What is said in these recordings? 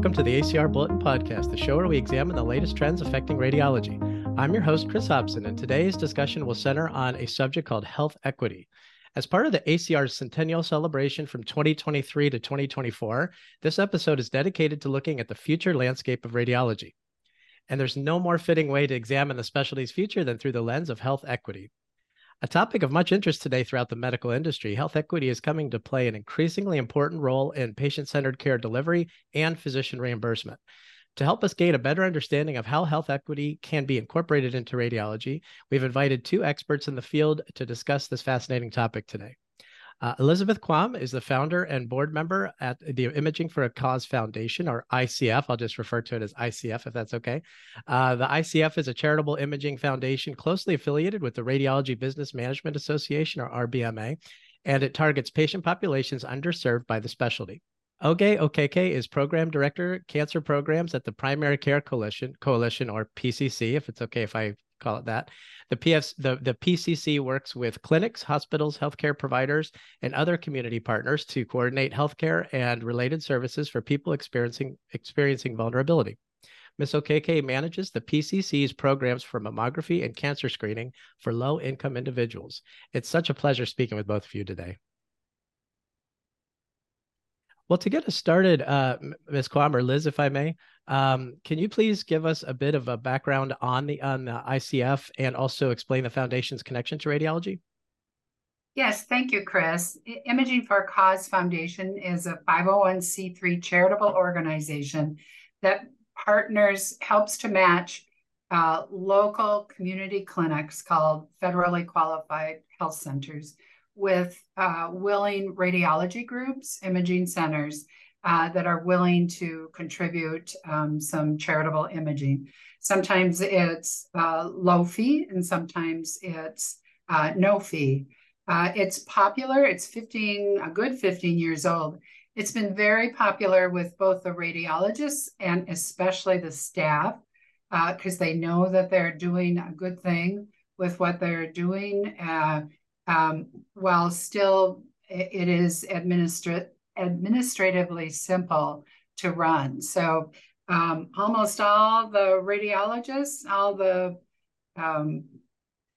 welcome to the ACR Bulletin Podcast, the show where we examine the latest trends affecting radiology. I'm your host, Chris Hobson, and today's discussion will center on a subject called health equity. As part of the ACR's centennial celebration from 2023 to 2024, this episode is dedicated to looking at the future landscape of radiology. And there's no more fitting way to examine the specialty's future than through the lens of health equity. A topic of much interest today throughout the medical industry, health equity is coming to play an increasingly important role in patient centered care delivery and physician reimbursement. To help us gain a better understanding of how health equity can be incorporated into radiology, we've invited two experts in the field to discuss this fascinating topic today. Uh, Elisabeth Quam is the founder and board member at the Imaging for a Cause Foundation, or ICF. I'll just refer to it as ICF if that's okay. Uh, the ICF is a charitable imaging foundation closely affiliated with the Radiology Business Management Association, or RBMA, and it targets patient populations underserved by the specialty. Oge Okeke is program director, cancer programs at the Primary Care Coalition, Coalition or PCC, if it's okay if I call it that. The PFs, the, the PCC works with clinics, hospitals, healthcare providers, and other community partners to coordinate healthcare and related services for people experiencing experiencing vulnerability. Ms. Okeke manages the PCC's programs for mammography and cancer screening for low income individuals. It's such a pleasure speaking with both of you today. Well, to get us started, uh, Ms. Quam or Liz, if I may, um, can you please give us a bit of a background on the on the ICF and also explain the foundation's connection to radiology? Yes, thank you, Chris. Imaging for Cause Foundation is a 501c3 charitable organization that partners, helps to match uh, local community clinics called federally qualified health centers with uh, willing radiology groups, imaging centers uh, that are willing to contribute um, some charitable imaging. Sometimes it's uh, low fee and sometimes it's uh, no fee. Uh, it's popular. It's 15, a good 15 years old. It's been very popular with both the radiologists and especially the staff because uh, they know that they're doing a good thing with what they're doing um, while still it is administra- administratively simple to run. So um, almost all the radiologists, all the um,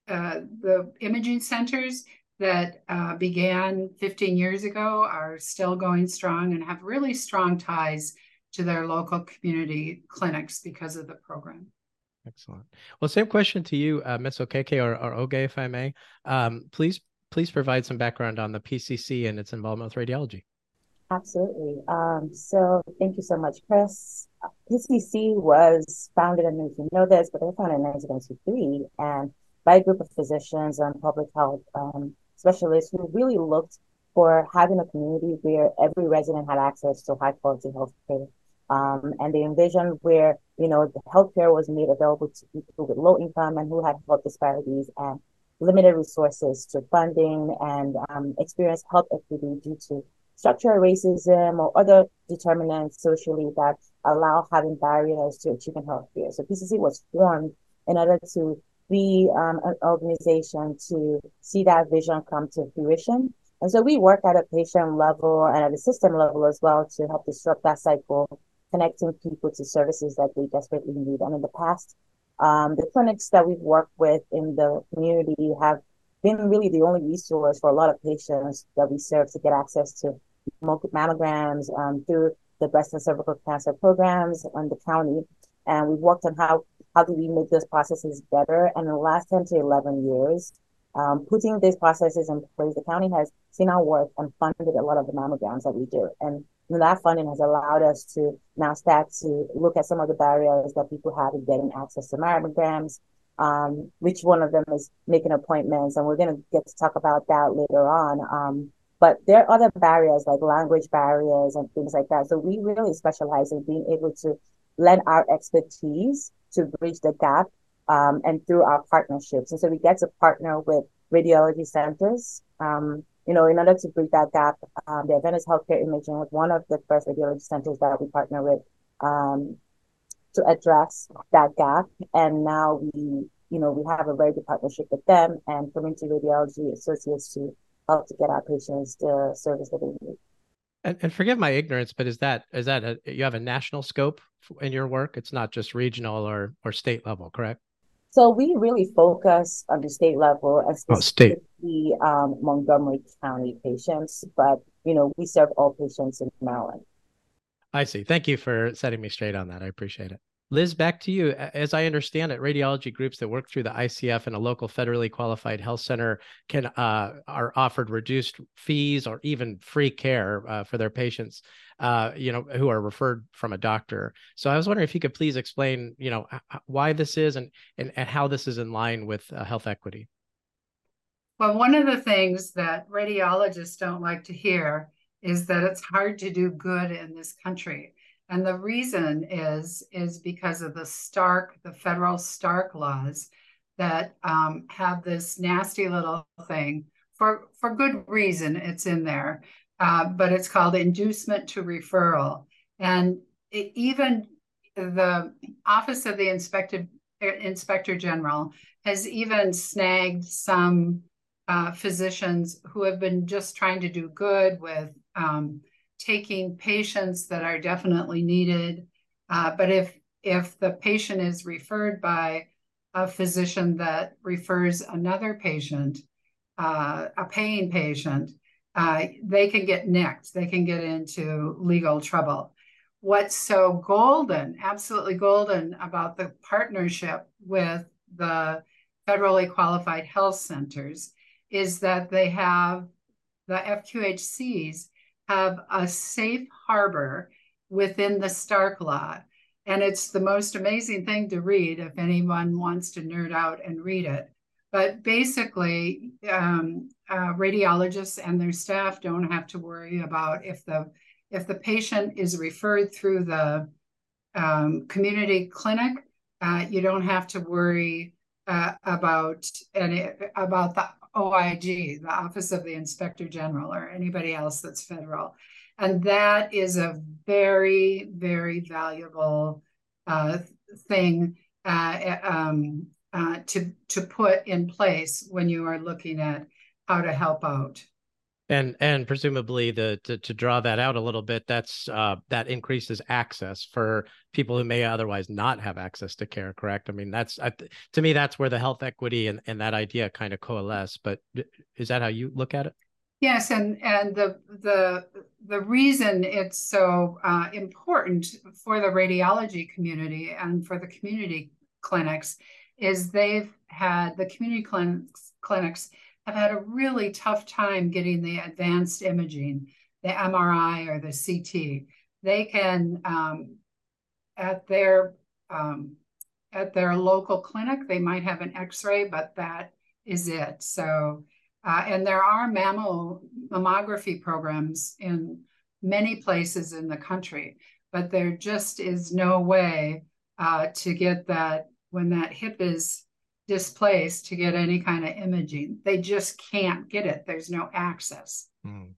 uh, the imaging centers that uh, began 15 years ago are still going strong and have really strong ties to their local community clinics because of the program. Excellent. Well, same question to you, uh, Ms. Okeke or, or Oge, if I may. Um, please, please provide some background on the PCC and its involvement with radiology. Absolutely. Um, so thank you so much, Chris. PCC was founded, I don't know if you know this, but they were founded in 1993 and by a group of physicians and public health um, specialists who really looked for having a community where every resident had access to high quality health care. Um, and they envisioned where, you know, the healthcare was made available to people with low income and who had health disparities and limited resources to funding and um, experience health equity due to structural racism or other determinants socially that allow having barriers to achieving health care. So PCC was formed in order to be um, an organization to see that vision come to fruition. And so we work at a patient level and at a system level as well to help disrupt that cycle connecting people to services that they desperately need. And in the past, um, the clinics that we've worked with in the community have been really the only resource for a lot of patients that we serve to get access to mammograms um, through the breast and cervical cancer programs on the county. And we've worked on how how do we make those processes better. And in the last 10 to 11 years, um, putting these processes in place, the county has seen our work and funded a lot of the mammograms that we do. And and that funding has allowed us to now start to look at some of the barriers that people have in getting access to mammograms. Um, which one of them is making appointments, and we're going to get to talk about that later on. Um, but there are other barriers like language barriers and things like that. So we really specialize in being able to lend our expertise to bridge the gap um, and through our partnerships. And so we get to partner with radiology centers um, you know, in order to bridge that gap, um, the Adventist Healthcare Imaging was one of the first radiology centers that we partner with um, to address that gap. And now we, you know, we have a very good partnership with them and Community Radiology Associates to help to get our patients the service that they need. And, and forgive my ignorance, but is that is that a, you have a national scope in your work? It's not just regional or or state level, correct? So we really focus on the state level and specifically oh, um, Montgomery County patients, but you know we serve all patients in Maryland. I see. Thank you for setting me straight on that. I appreciate it. Liz, back to you. As I understand it, radiology groups that work through the ICF and a local federally qualified health center can uh, are offered reduced fees or even free care uh, for their patients, uh, you know, who are referred from a doctor. So I was wondering if you could please explain, you know, why this is and and, and how this is in line with uh, health equity. Well, one of the things that radiologists don't like to hear is that it's hard to do good in this country. And the reason is is because of the Stark, the federal Stark laws that um, have this nasty little thing for for good reason. It's in there, uh, but it's called inducement to referral, and it, even the Office of the Inspector Inspector General has even snagged some uh, physicians who have been just trying to do good with um, taking patients that are definitely needed. Uh, but if if the patient is referred by a physician that refers another patient, uh, a paying patient, uh, they can get nicked. They can get into legal trouble. What's so golden, absolutely golden about the partnership with the federally qualified health centers is that they have the FQHCs have a safe harbor within the Stark Law. And it's the most amazing thing to read if anyone wants to nerd out and read it. But basically, um, uh, radiologists and their staff don't have to worry about if the if the patient is referred through the um, community clinic. Uh, you don't have to worry uh, about any about the OIG, the Office of the Inspector General, or anybody else that's federal. And that is a very, very valuable uh, thing uh, um, uh, to, to put in place when you are looking at how to help out and and presumably the to, to draw that out a little bit that's uh, that increases access for people who may otherwise not have access to care correct? I mean that's I, to me that's where the health equity and, and that idea kind of coalesce but is that how you look at it? Yes and and the the the reason it's so uh, important for the radiology community and for the community clinics is they've had the community clinics clinics have had a really tough time getting the advanced imaging, the MRI or the CT. They can um, at their um, at their local clinic, they might have an X-ray, but that is it. So, uh, and there are mammo mammography programs in many places in the country, but there just is no way uh, to get that when that hip is displaced to get any kind of imaging. They just can't get it. There's no access. Mm.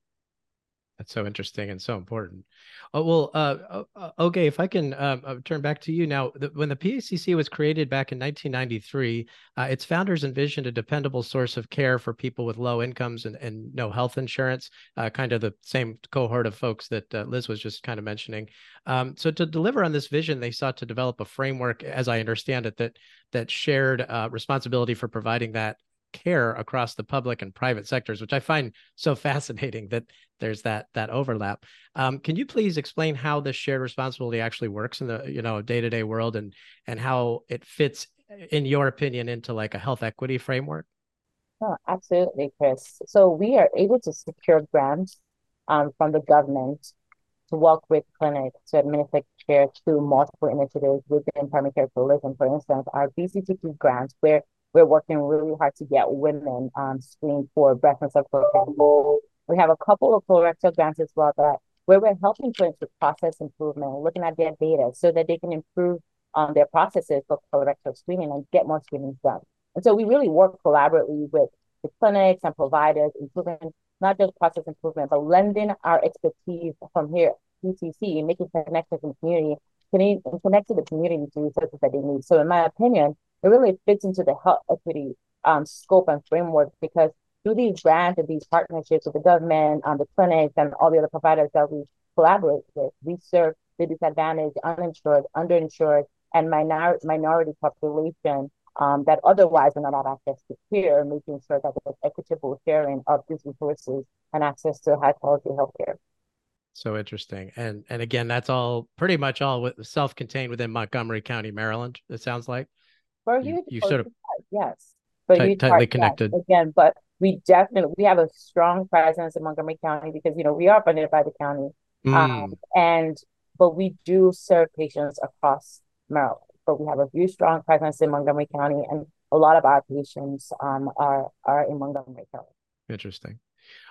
That's so interesting and so important. Oh, well, uh, uh, uh Oge, if I can um, uh, turn back to you now. The, when the PACC was created back in 1993, uh, its founders envisioned a dependable source of care for people with low incomes and, and no health insurance, uh, kind of the same cohort of folks that Liz was just kind of mentioning. Um, so to deliver on this vision, they sought to develop a framework, as I understand it, that that shared responsibility for providing that care across the public and private sectors, which I find so fascinating that there's that that overlap. Um, can you please explain how this shared responsibility actually works in the you know day to day world and and how it fits, in your opinion, into like a health equity framework? Oh, absolutely, Chris. So we are able to secure grants um, from the government to work with clinics to administer care through multiple initiatives within primary care tourism. For instance, our BCTP grants, where we're working really hard to get women um, screened for breast cancer. We have a couple of colorectal grants as well that where we're helping clinics with process improvement, looking at their data so that they can improve on um, their processes for colorectal screening and get more screenings done. And so we really work collaboratively with the clinics and providers, improving not just process improvement, but lending our expertise from here, PCC, making connections in the community, connecting the community to resources that they need. So in my opinion, it really fits into the health equity um, scope and framework because through these grants and these partnerships with the government, um, the clinics, and all the other providers that we collaborate with, we serve the disadvantaged, uninsured, underinsured, and minor- minority population um, that otherwise will not have access to care, making sure that there's equitable sharing of these resources and access to high quality healthcare. So interesting, and and again, that's all pretty much all self-contained within Montgomery County, Maryland. It sounds like. For you, you sort of yes, but tight, tightly connected again. But we definitely we have a strong presence in Montgomery County because you know we are funded by the county, mm. um, and but we do serve patients across Maryland but we have a very strong presence in Montgomery County, and a lot of our patients um, are are in Montgomery County. Interesting.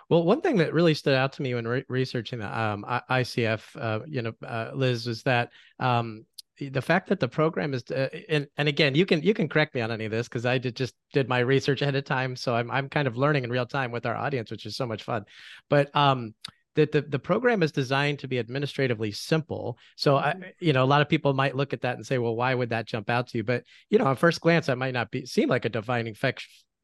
Well, one thing that really stood out to me when re- researching the um, ICF, uh, you know, uh, Liz, was that um, the fact that the program is, uh, and, and again, you can you can correct me on any of this because I did just did my research ahead of time, so I'm I'm kind of learning in real time with our audience, which is so much fun. But um, that the, the program is designed to be administratively simple. So I, mm-hmm. you know, a lot of people might look at that and say, well, why would that jump out to you? But you know, on first glance, that might not be seem like a defining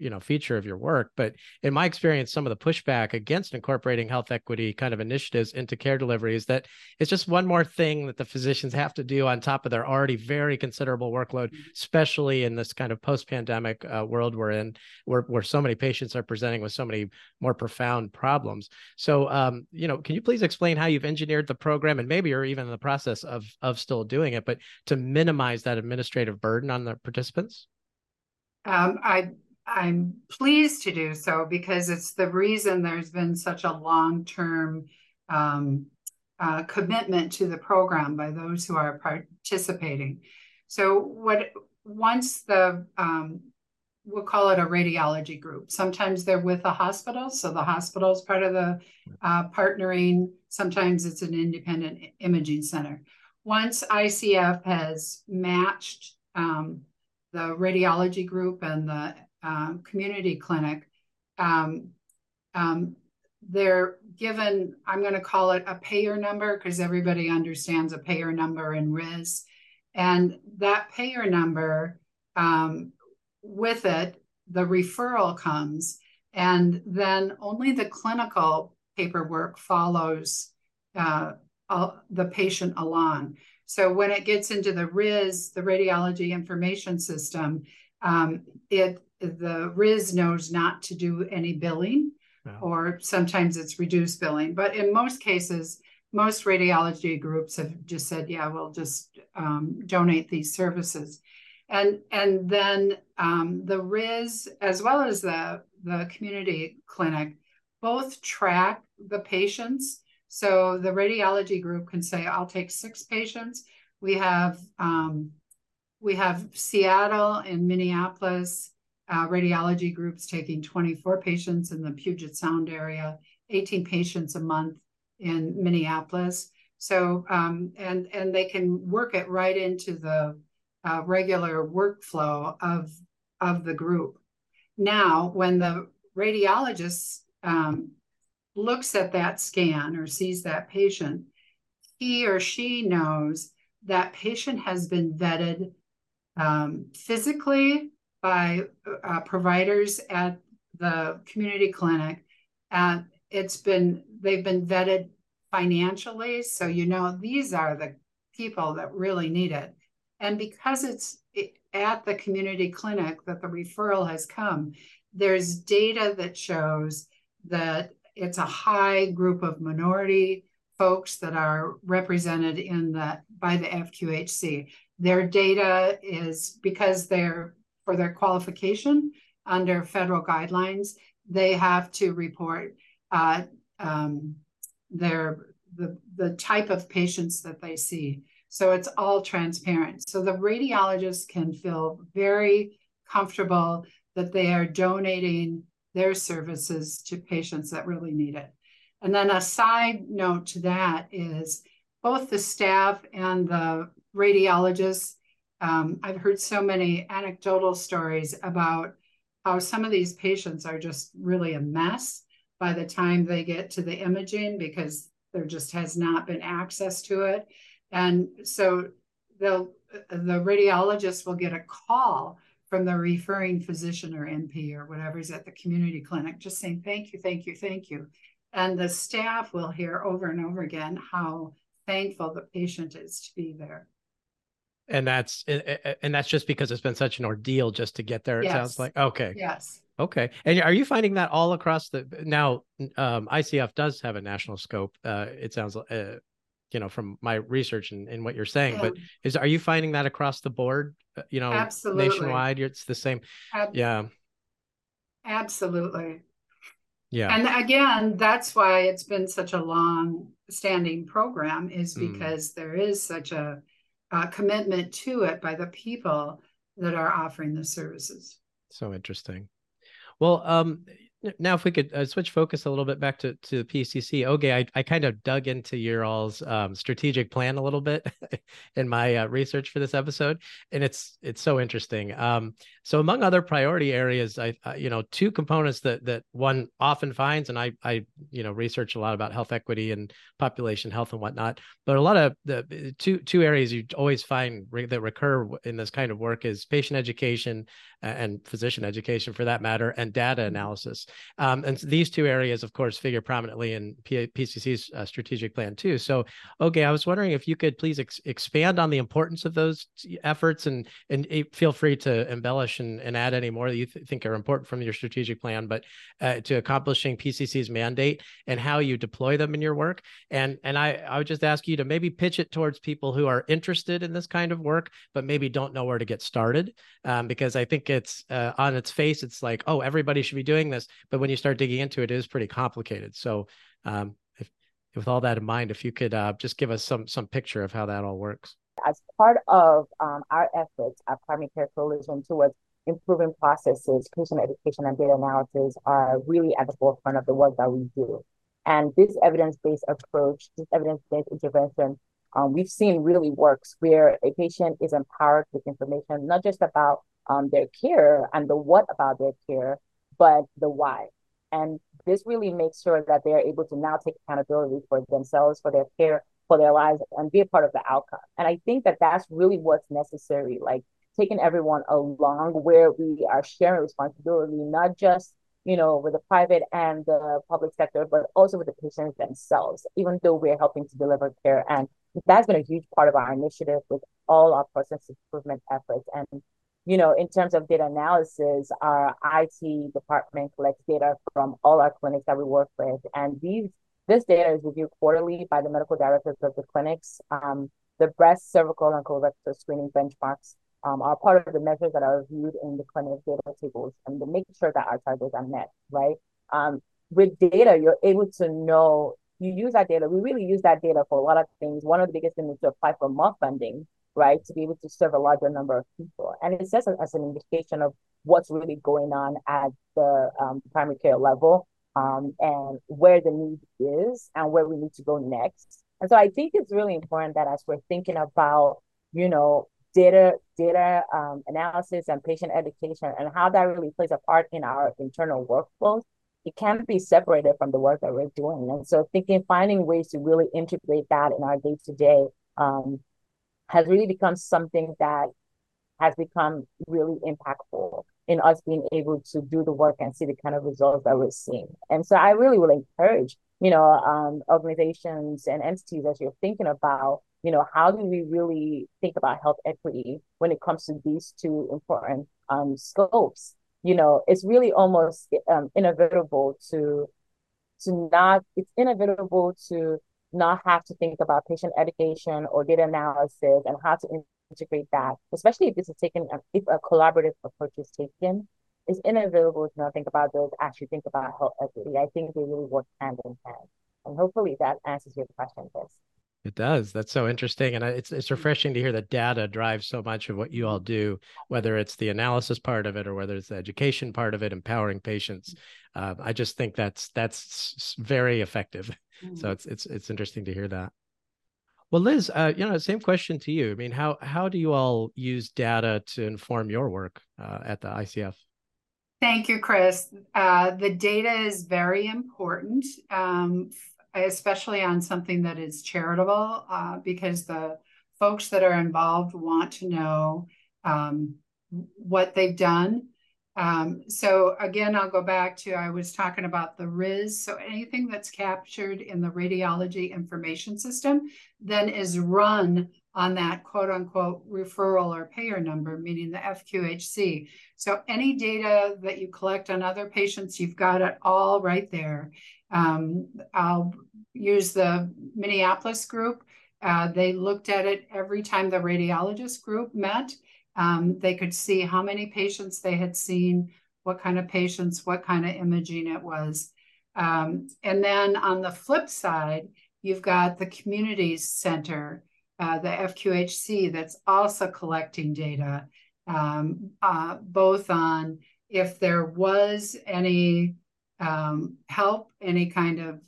you know feature of your work but in my experience some of the pushback against incorporating health equity kind of initiatives into care delivery is that it's just one more thing that the physicians have to do on top of their already very considerable workload mm-hmm. especially in this kind of post-pandemic uh, world we're in where, where so many patients are presenting with so many more profound problems so um, you know can you please explain how you've engineered the program and maybe you're even in the process of of still doing it but to minimize that administrative burden on the participants um, I I'm pleased to do so because it's the reason there's been such a long term um, uh, commitment to the program by those who are participating. So, what once the um, we'll call it a radiology group. Sometimes they're with a hospital, so the hospital is part of the uh, partnering. Sometimes it's an independent imaging center. Once ICF has matched um, the radiology group and the um, community clinic, um, um, they're given, I'm going to call it a payer number because everybody understands a payer number in RIS. And that payer number, um, with it, the referral comes, and then only the clinical paperwork follows uh, the patient along. So when it gets into the RIS, the radiology information system, um, it the RIS knows not to do any billing, or sometimes it's reduced billing. But in most cases, most radiology groups have just said, yeah, we'll just um, donate these services. And, and then um, the RIS, as well as the, the community clinic, both track the patients. So the radiology group can say, I'll take six patients. We have um, we have Seattle and Minneapolis uh, radiology groups taking 24 patients in the Puget Sound area, 18 patients a month in Minneapolis. So, um, and, and they can work it right into the uh, regular workflow of, of the group. Now, when the radiologist um, looks at that scan or sees that patient, he or she knows that patient has been vetted um, physically by uh, providers at the community clinic. And it's been, they've been vetted financially. So, you know, these are the people that really need it. And because it's at the community clinic that the referral has come, there's data that shows that it's a high group of minority folks that are represented in the by the FQHC. Their data is because they're for their qualification under federal guidelines, they have to report uh, um, their the, the type of patients that they see. So it's all transparent. So the radiologists can feel very comfortable that they are donating their services to patients that really need it. And then a side note to that is both the staff and the radiologists um, I've heard so many anecdotal stories about how some of these patients are just really a mess by the time they get to the imaging because there just has not been access to it. And so they'll, the radiologist will get a call from the referring physician or NP or whatever's at the community clinic, just saying thank you, thank you, thank you. And the staff will hear over and over again how thankful the patient is to be there. And that's and that's just because it's been such an ordeal just to get there. It yes. sounds like okay. Yes. Okay. And are you finding that all across the now? Um, ICF does have a national scope. Uh, it sounds uh, you know from my research and, and what you're saying yeah. but is are you finding that across the board uh, you know absolutely. nationwide it's the same Ab- yeah absolutely yeah and again that's why it's been such a long standing program is mm. because mm. there is such a, a commitment to it by the people that are offering the services. So interesting. Well um now if we could uh, switch focus a little bit back to to the pcc okay i, I kind of dug into your all's um, strategic plan a little bit in my uh, research for this episode and it's it's so interesting um, so among other priority areas i uh, you know two components that that one often finds and i i you know research a lot about health equity and population health and whatnot but a lot of the two two areas you always find re- that recur in this kind of work is patient education and physician education for that matter and data mm-hmm. analysis um, and these two areas, of course, figure prominently in PCC's uh, strategic plan too. So, okay, I was wondering if you could please ex- expand on the importance of those efforts, and and feel free to embellish and, and add any more that you th- think are important from your strategic plan, but uh, to accomplishing PCC's mandate and how you deploy them in your work. And and I I would just ask you to maybe pitch it towards people who are interested in this kind of work, but maybe don't know where to get started, um, because I think it's uh, on its face, it's like, oh, everybody should be doing this, but when you start digging into it, it is pretty complicated. So, um, if, with all that in mind, if you could uh, just give us some some picture of how that all works. As part of um, our efforts at Primary Care Coalition towards improving processes, patient education, and data analysis are really at the forefront of the work that we do. And this evidence-based approach, this evidence-based intervention, um, we've seen really works where a patient is empowered with information, not just about um, their care and the what about their care, but the why. And this really makes sure that they're able to now take accountability for themselves, for their care, for their lives, and be a part of the outcome. And I think that that's really what's necessary, like taking everyone along where we are sharing responsibility, not just you know, with the private and the public sector, but also with the patients themselves, even though we're helping to deliver care. And that's been a huge part of our initiative with all our process improvement efforts. And you know, in terms of data analysis, our IT department collects data from all our clinics that we work with. And these this data is reviewed quarterly by the medical directors of the clinics. Um, the breast, cervical, and colorectal screening benchmarks um, are part of the measures that are reviewed in the clinic data tables and to make sure that our targets are met, right? Um, with data, you're able to know, you use that data. We really use that data for a lot of things. One of the biggest things is to apply for more funding right, to be able to serve a larger number of people. And it says as an indication of what's really going on at the um, primary care level um, and where the need is and where we need to go next. And so I think it's really important that as we're thinking about, you know, data data um, analysis and patient education and how that really plays a part in our internal workflows, it can't be separated from the work that we're doing. And so thinking, finding ways to really integrate that in our day to day has really become something that has become really impactful in us being able to do the work and see the kind of results that we're seeing. And so I really will encourage, you know, um, organizations and entities as you're thinking about, you know, how do we really think about health equity when it comes to these two important um, scopes? You know, it's really almost um, inevitable to to not. It's inevitable to not have to think about patient education or data analysis and how to integrate that, especially if this is taken, if a collaborative approach is taken, is inevitable to not think about those, actually think about health equity. I think they really work hand in hand. And hopefully that answers your question, Chris. It does. That's so interesting, and it's it's refreshing to hear that data drives so much of what you all do, whether it's the analysis part of it or whether it's the education part of it, empowering patients. Uh, I just think that's that's very effective. Mm-hmm. So it's it's it's interesting to hear that. Well, Liz, uh, you know, same question to you. I mean, how how do you all use data to inform your work uh, at the ICF? Thank you, Chris. Uh, the data is very important, um, especially on something that is charitable, uh, because the folks that are involved want to know um, what they've done. Um, so again, I'll go back to I was talking about the RIS. So anything that's captured in the radiology information system then is run on that quote unquote referral or payer number, meaning the FQHC. So any data that you collect on other patients, you've got it all right there. Um, I'll use the Minneapolis group. Uh, they looked at it every time the radiologist group met. Um, they could see how many patients they had seen, what kind of patients, what kind of imaging it was. Um, and then on the flip side, you've got the community center, uh, the FQHC, that's also collecting data, um, uh, both on if there was any um, help, any kind of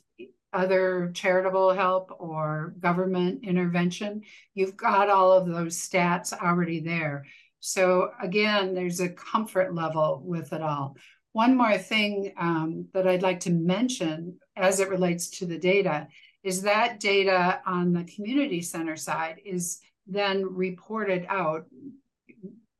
other charitable help or government intervention, you've got all of those stats already there. So again, there's a comfort level with it all. One more thing um, that I'd like to mention as it relates to the data is that data on the community center side is then reported out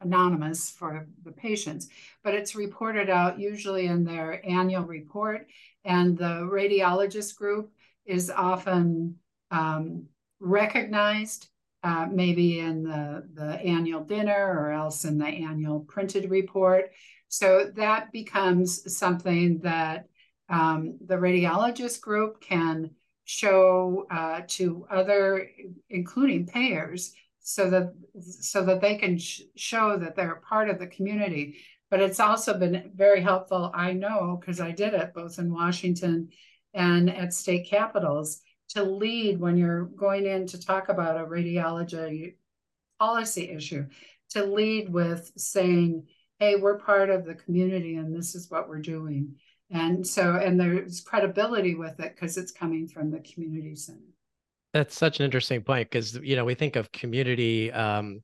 anonymous for the patients, but it's reported out usually in their annual report and the radiologist group is often um, recognized uh, maybe in the, the annual dinner or else in the annual printed report. So that becomes something that um, the radiologist group can show uh, to other, including payers, so that so that they can sh- show that they're part of the community but it's also been very helpful. I know because I did it both in Washington and at state capitals to lead when you're going in to talk about a radiology policy issue, to lead with saying, hey, we're part of the community and this is what we're doing. And so, and there's credibility with it because it's coming from the community center. That's such an interesting point because, you know, we think of community um,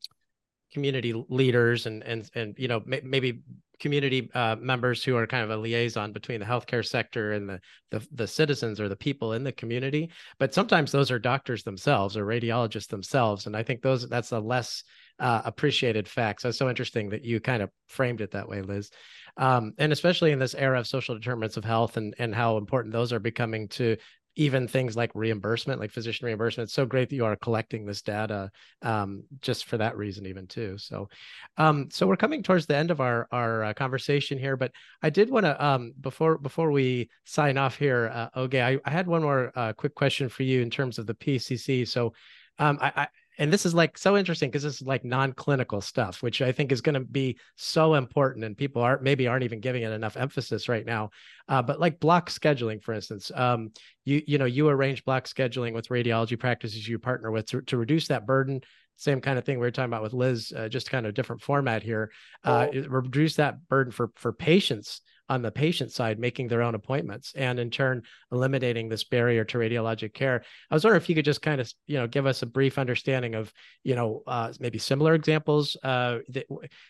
community leaders and and and you know maybe community uh, members who are kind of a liaison between the healthcare sector and the, the the citizens or the people in the community. But sometimes those are doctors themselves or radiologists themselves and i think those that's a less uh, appreciated fact. So it's so interesting that you kind of framed it that way liz. Um, and especially in this era of social determinants of health and and how important those are becoming to even things like reimbursement, like physician reimbursement. It's so great that you are collecting this data um, just for that reason, even too. So, um, so we're coming towards the end of our our uh, conversation here, but I did want to um, before before we sign off here, uh, Oge, I, I had one more uh, quick question for you in terms of the PCC. So, um, I, and this is like so interesting because this is like non-clinical stuff which i think is going to be so important and people aren't maybe aren't even giving it enough emphasis right now uh, but like block scheduling for instance um, you you know you arrange block scheduling with radiology practices you partner with to, to reduce that burden. Same kind of thing we were talking about with liz uh, just kind of different format here uh, reduce that burden for for patients on the patient side making their own appointments and in turn eliminating this barrier to radiologic care i was wondering if you could just kind of you know give us a brief understanding of you know uh, maybe similar examples uh, that,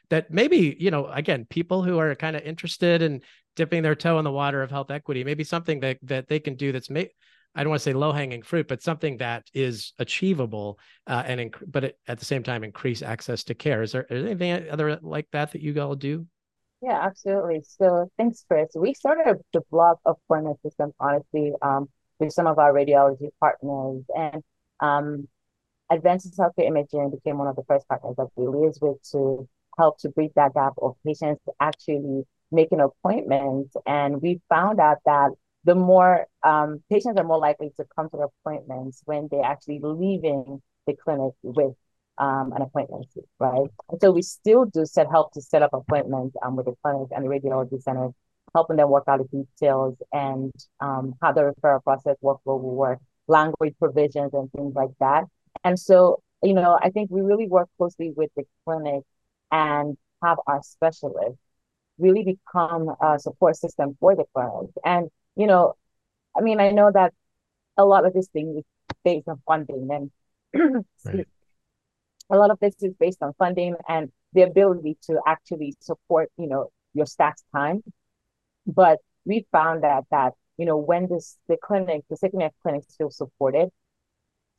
that maybe you know again people who are kind of interested in dipping their toe in the water of health equity maybe something that that they can do that's may I don't want to say low hanging fruit, but something that is achievable, uh, and inc- but it, at the same time increase access to care. Is there, is there anything other like that that you all do? Yeah, absolutely. So thanks, Chris. We started the block of appointment system, honestly, um, with some of our radiology partners. And um, Adventist Healthcare Imaging became one of the first partners that we liaised with to help to bridge that gap of patients actually making appointments. And we found out that the more um, patients are more likely to come to appointments when they're actually leaving the clinic with um, an appointment, right? And so we still do set help to set up appointments um, with the clinic and the radiology center, helping them work out the details and um, how the referral process workflow will work, language provisions and things like that. And so, you know, I think we really work closely with the clinic and have our specialists really become a support system for the clinic. And, you know, I mean, I know that a lot of this thing is based on funding and right a lot of this is based on funding and the ability to actually support, you know, your staff's time. But we found that that, you know, when this the clinic, the secondary clinics feel supported,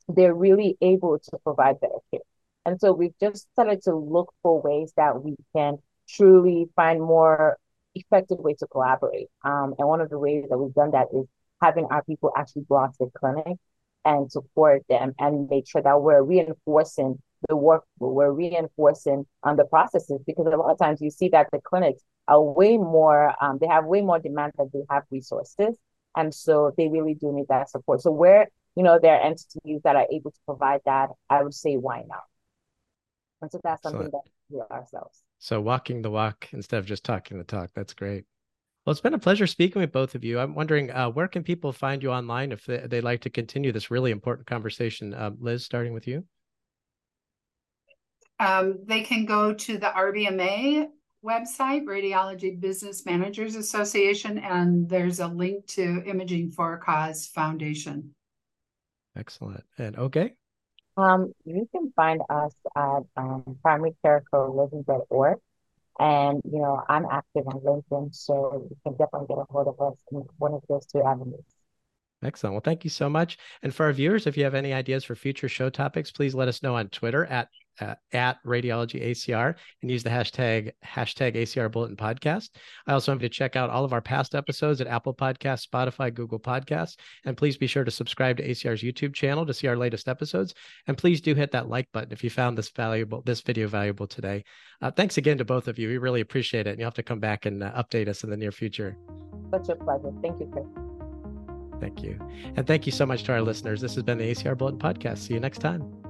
they're really able to provide better care. And so we've just started to look for ways that we can truly find more effective ways to collaborate. Um, and one of the ways that we've done that is having our people actually go out to the clinic and support them and make sure that we're reinforcing the work, we're reinforcing um, the processes because a lot of times you see that the clinics are way more, um, they have way more demand than they have resources. And so they really do need that support. So where, you know, there are entities that are able to provide that, I would say, why not? And so that's something Excellent. that we do ourselves. So walking the walk instead of just talking the talk. That's great. Well, it's been a pleasure speaking with both of you. I'm wondering uh, where can people find you online if they, would like to continue this really important conversation. Uh, Liz, starting with you. Um, they can go to the RBMA website, Radiology Business Managers Association, and there's a link to Imaging for a Cause Foundation. Excellent. And Oge. Um, you can find us at um, primarycarecoalition.org. And, you know, I'm active on LinkedIn, so you can definitely get a hold of us in one of those two avenues. Excellent. Well, thank you so much. And for our viewers, if you have any ideas for future show topics, please let us know on Twitter at uh, at Radiology ACR and use the hashtag hashtag ACR Bulletin Podcast. I also invite you to check out all of our past episodes at Apple Podcasts, Spotify, Google Podcasts, and please be sure to subscribe to ACR's YouTube channel to see our latest episodes. And please do hit that like button if you found this valuable this video valuable today. Uh, thanks again to both of you. We really appreciate it. And you'll have to come back and uh, update us in the near future. Such a pleasure. Thank you, Chris. Thank you. And thank you so much to our listeners. This has been the ACR Bulletin Podcast. See you next time.